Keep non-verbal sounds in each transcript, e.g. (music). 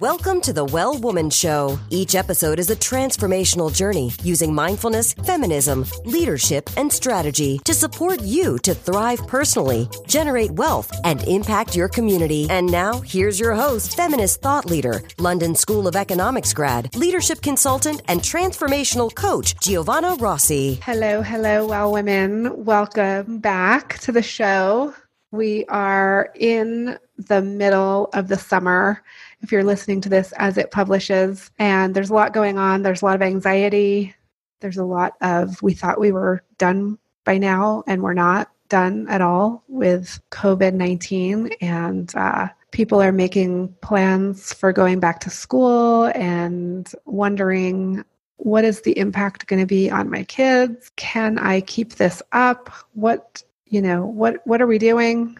Welcome to the Well Woman Show. Each episode is a transformational journey using mindfulness, feminism, leadership, and strategy to support you to thrive personally, generate wealth, and impact your community. And now, here's your host, feminist thought leader, London School of Economics grad, leadership consultant, and transformational coach, Giovanna Rossi. Hello, hello, Well Women. Welcome back to the show. We are in the middle of the summer if you're listening to this as it publishes. And there's a lot going on. There's a lot of anxiety. There's a lot of, we thought we were done by now, and we're not done at all with COVID 19. And uh, people are making plans for going back to school and wondering what is the impact going to be on my kids can i keep this up what you know what what are we doing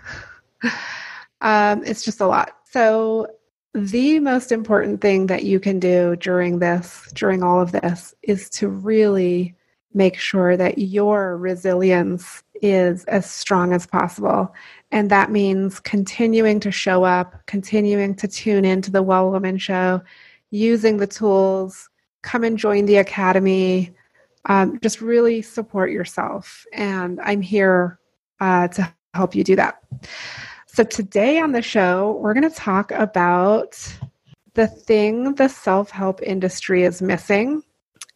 um, it's just a lot so the most important thing that you can do during this, during all of this, is to really make sure that your resilience is as strong as possible. And that means continuing to show up, continuing to tune into the Well Woman Show, using the tools, come and join the Academy. Um, just really support yourself. And I'm here uh, to help you do that. So, today on the show, we're going to talk about the thing the self help industry is missing.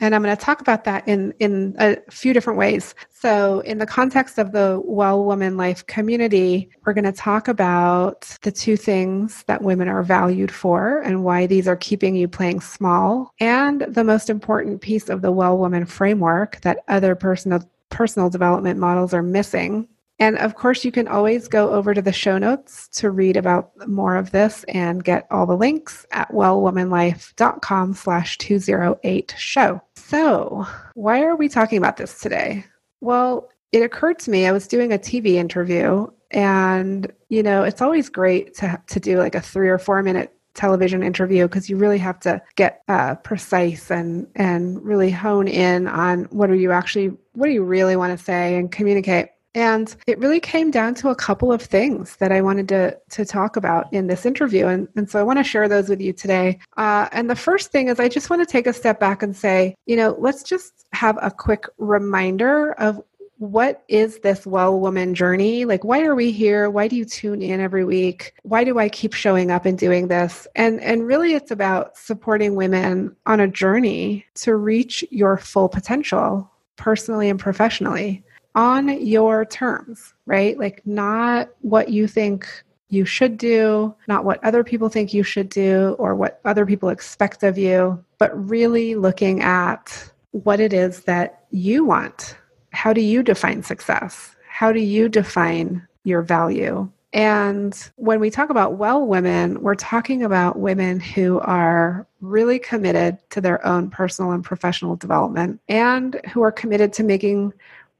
And I'm going to talk about that in, in a few different ways. So, in the context of the Well Woman Life community, we're going to talk about the two things that women are valued for and why these are keeping you playing small, and the most important piece of the Well Woman framework that other personal personal development models are missing and of course, you can always go over to the show notes to read about more of this and get all the links at wellwomanlife.com slash 208 show. So why are we talking about this today? Well, it occurred to me, I was doing a TV interview and, you know, it's always great to, to do like a three or four minute television interview because you really have to get uh, precise and and really hone in on what are you actually what do you really want to say and communicate and it really came down to a couple of things that I wanted to, to talk about in this interview. And, and so I want to share those with you today. Uh, and the first thing is I just want to take a step back and say, you know, let's just have a quick reminder of what is this well woman journey? Like, why are we here? Why do you tune in every week? Why do I keep showing up and doing this? And, and really, it's about supporting women on a journey to reach your full potential personally and professionally on your terms, right? Like, not what you think you should do, not what other people think you should do or what other people expect of you, but really looking at what it is that you want. How do you define success? How do you define your value? And when we talk about well women, we're talking about women who are really committed to their own personal and professional development and who are committed to making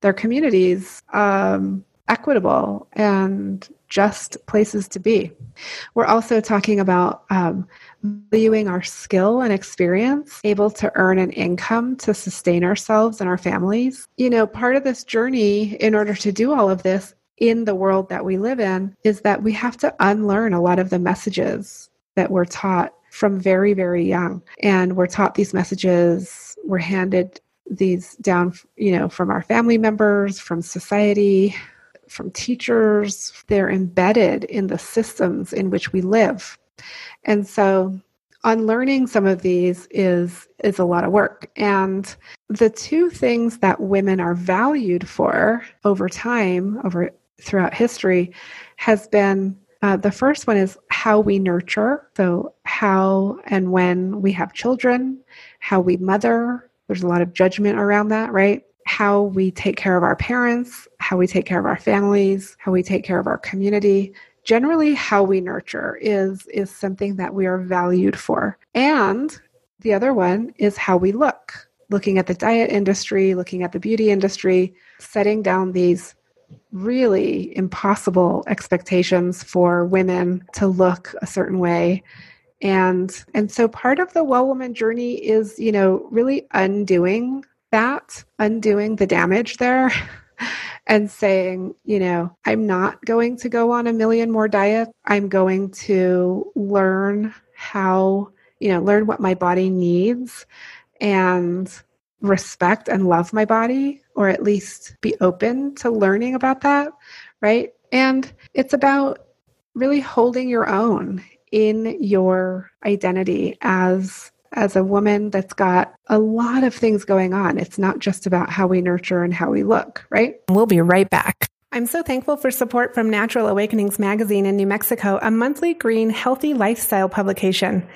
their communities um, equitable and just places to be. We're also talking about um, valuing our skill and experience, able to earn an income to sustain ourselves and our families. You know, part of this journey, in order to do all of this in the world that we live in, is that we have to unlearn a lot of the messages that we're taught from very, very young. And we're taught these messages, we're handed these down, you know, from our family members, from society, from teachers. They're embedded in the systems in which we live. And so unlearning some of these is is a lot of work and the two things that women are valued for over time over throughout history has been uh, the first one is how we nurture so how and when we have children how we mother there's a lot of judgment around that, right? How we take care of our parents, how we take care of our families, how we take care of our community. Generally, how we nurture is, is something that we are valued for. And the other one is how we look. Looking at the diet industry, looking at the beauty industry, setting down these really impossible expectations for women to look a certain way and and so part of the well woman journey is you know really undoing that undoing the damage there (laughs) and saying you know i'm not going to go on a million more diets i'm going to learn how, you know, learn what my body needs and respect and love my body, or at least be open to learning about that, right? And it's about really holding your own in your identity as as a woman that's got a lot of things going on. It's not just about how we nurture and how we look, right? We'll be right back. I'm so thankful for support from Natural Awakenings Magazine in New Mexico, a monthly green, healthy lifestyle publication,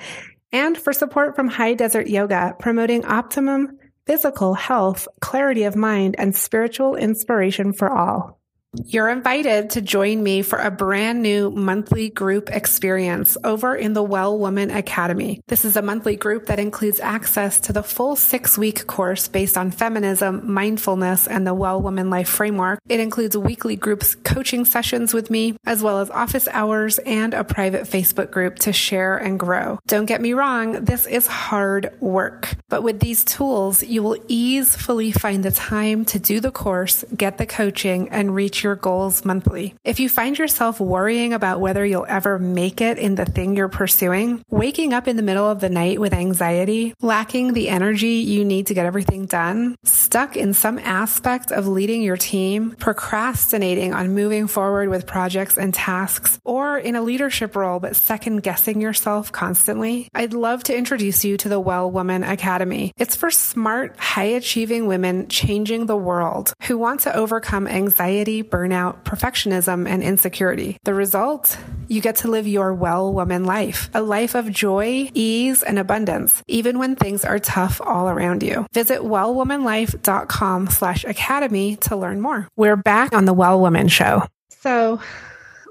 and for support from High Desert Yoga, promoting optimum physical health, clarity of mind, and spiritual inspiration for all. You're invited to join me for a brand new monthly group experience over in the Well Woman Academy. This is a monthly group that includes access to the full six week course based on feminism, mindfulness, and the Well Woman Life Framework. It includes weekly groups coaching sessions with me, as well as office hours and a private Facebook group to share and grow. Don't get me wrong, this is hard work, but with these tools, you will easily find the time to do the course, get the coaching, and reach your goals monthly. If you find yourself worrying about whether you'll ever make it in the thing you're pursuing, waking up in the middle of the night with anxiety, lacking the energy you need to get everything done, stuck in some aspect of leading your team, procrastinating on moving forward with projects and tasks, or in a leadership role but second guessing yourself constantly, I'd love to introduce you to the Well Woman Academy. It's for smart, high achieving women changing the world who want to overcome anxiety, burnout, perfectionism, and insecurity. The result? You get to live your well woman life, a life of joy, ease, and abundance, even when things are tough all around you. Visit wellwomanlife.com slash academy to learn more. We're back on the Well Woman Show. So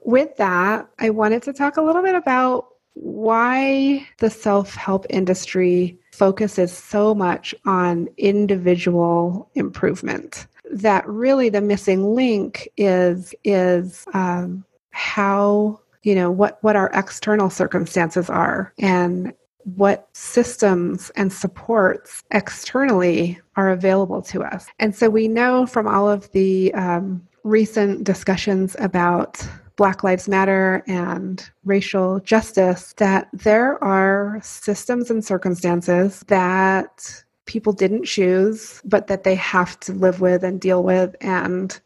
with that, I wanted to talk a little bit about why the self-help industry focuses so much on individual improvement that really the missing link is is um, how you know what what our external circumstances are and what systems and supports externally are available to us. And so we know from all of the um, recent discussions about Black Lives Matter and racial justice that there are systems and circumstances that people didn't choose, but that they have to live with and deal with, and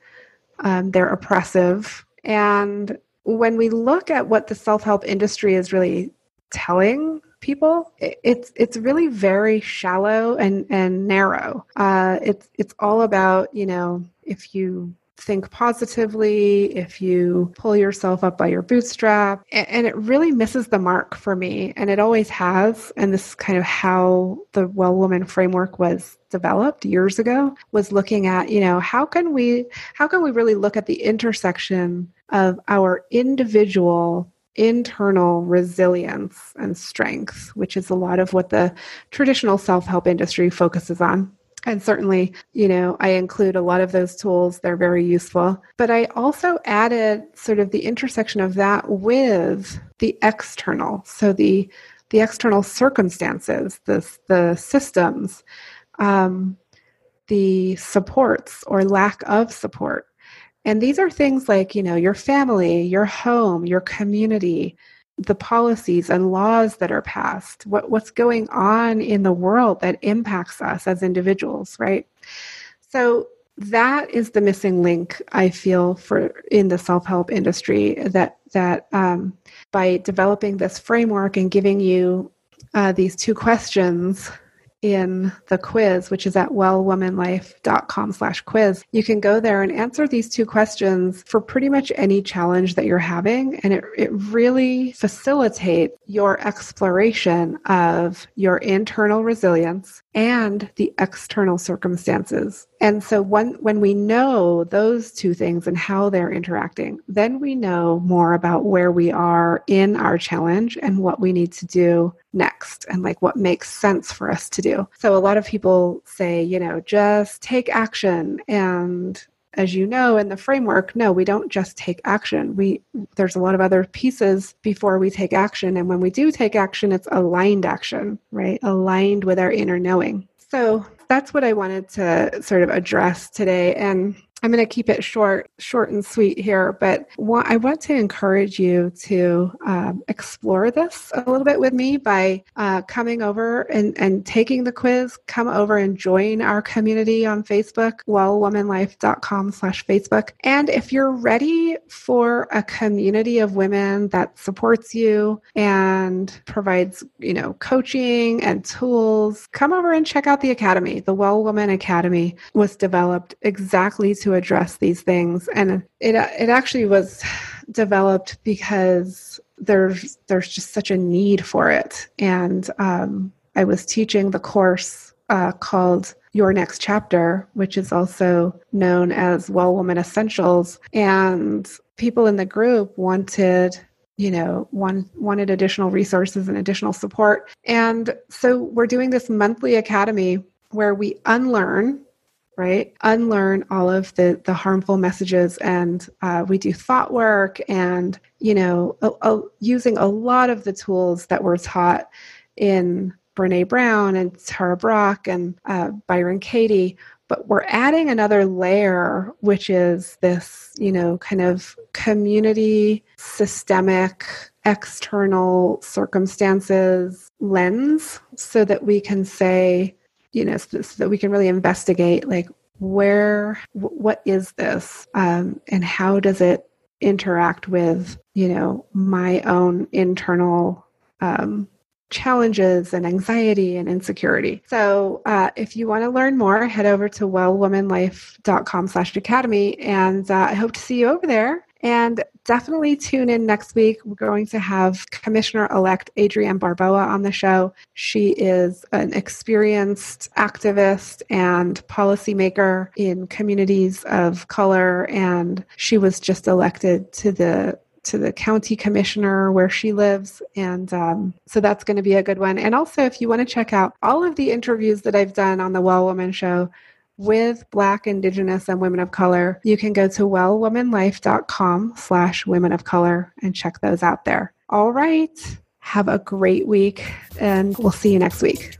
um, they're oppressive. And when we look at what the self help industry is really telling people, it's it's really very shallow and and narrow. Uh, it's it's all about you know if you think positively, if you pull yourself up by your bootstrap. And it really misses the mark for me. And it always has. And this is kind of how the Well Woman framework was developed years ago was looking at you know how can we how can we really look at the intersection of our individual internal resilience and strength which is a lot of what the traditional self-help industry focuses on and certainly, you know, I include a lot of those tools. They're very useful. But I also added sort of the intersection of that with the external. So the the external circumstances, the, the systems, um, the supports or lack of support. And these are things like, you know, your family, your home, your community, the policies and laws that are passed, what, what's going on in the world that impacts us as individuals, right? So that is the missing link I feel for in the self help industry. That that um, by developing this framework and giving you uh, these two questions in the quiz, which is at wellwomanlife.com slash quiz. You can go there and answer these two questions for pretty much any challenge that you're having. And it, it really facilitates your exploration of your internal resilience and the external circumstances. And so when, when we know those two things and how they're interacting, then we know more about where we are in our challenge and what we need to do next and like what makes sense for us to do. So a lot of people say, you know, just take action. And as you know in the framework no we don't just take action. We there's a lot of other pieces before we take action. And when we do take action it's aligned action right? Aligned with our inner knowing so that's what i wanted to sort of address today. And I'm going to keep it short, short and sweet here, but I want to encourage you to um, explore this a little bit with me by uh, coming over and, and taking the quiz. Come over and join our community on Facebook, wellwomanlife.com slash Facebook. And if you're ready for a community of women that supports you and provides, you know, coaching and tools, come over and check out the Academy. The Well Woman Academy was developed exactly to address these things. And it, it actually was developed because there's, there's just such a need for it. And um, I was teaching the course uh, called Your Next Chapter, which is also known as Well Woman Essentials. And people in the group wanted you know one wanted additional resources and additional support and so we're doing this monthly academy where we unlearn right? Unlearn all of the the harmful messages and uh, we do thought work and you know a, a, using a lot of the tools that were taught in Brené Brown and Tara Brach and uh, Byron Katie but we're adding another layer which is this you know kind of community systemic external circumstances lens so that we can say you know, so, so that we can really investigate like where, w- what is this, um, and how does it interact with, you know, my own internal um, challenges and anxiety and insecurity. So uh, if you want to learn more, head over to wellwomanlife.com slash academy. And uh, I hope to see you over there. And definitely tune in next week. We're going to have Commissioner elect Adriann Barboa on the show. She is an experienced activist and policymaker in communities of color, and she was just elected to the to the county commissioner where she lives. And um, so that's going to be a good one. And also, if you want to check out all of the interviews that I've done on the Well Woman Show, with Black, Indigenous, and women of color, you can go to wellwomanlife.com slash women of color and check those out there. All right. Have a great week, and we'll see you next week.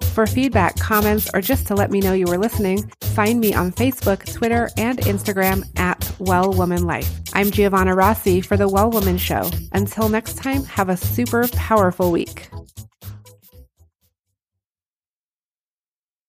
For feedback, comments, or just to let me know you were listening, find me on Facebook, Twitter, and Instagram at Well Woman Life. I'm Giovanna Rossi for The Well Woman Show. Until next time, have a super powerful week.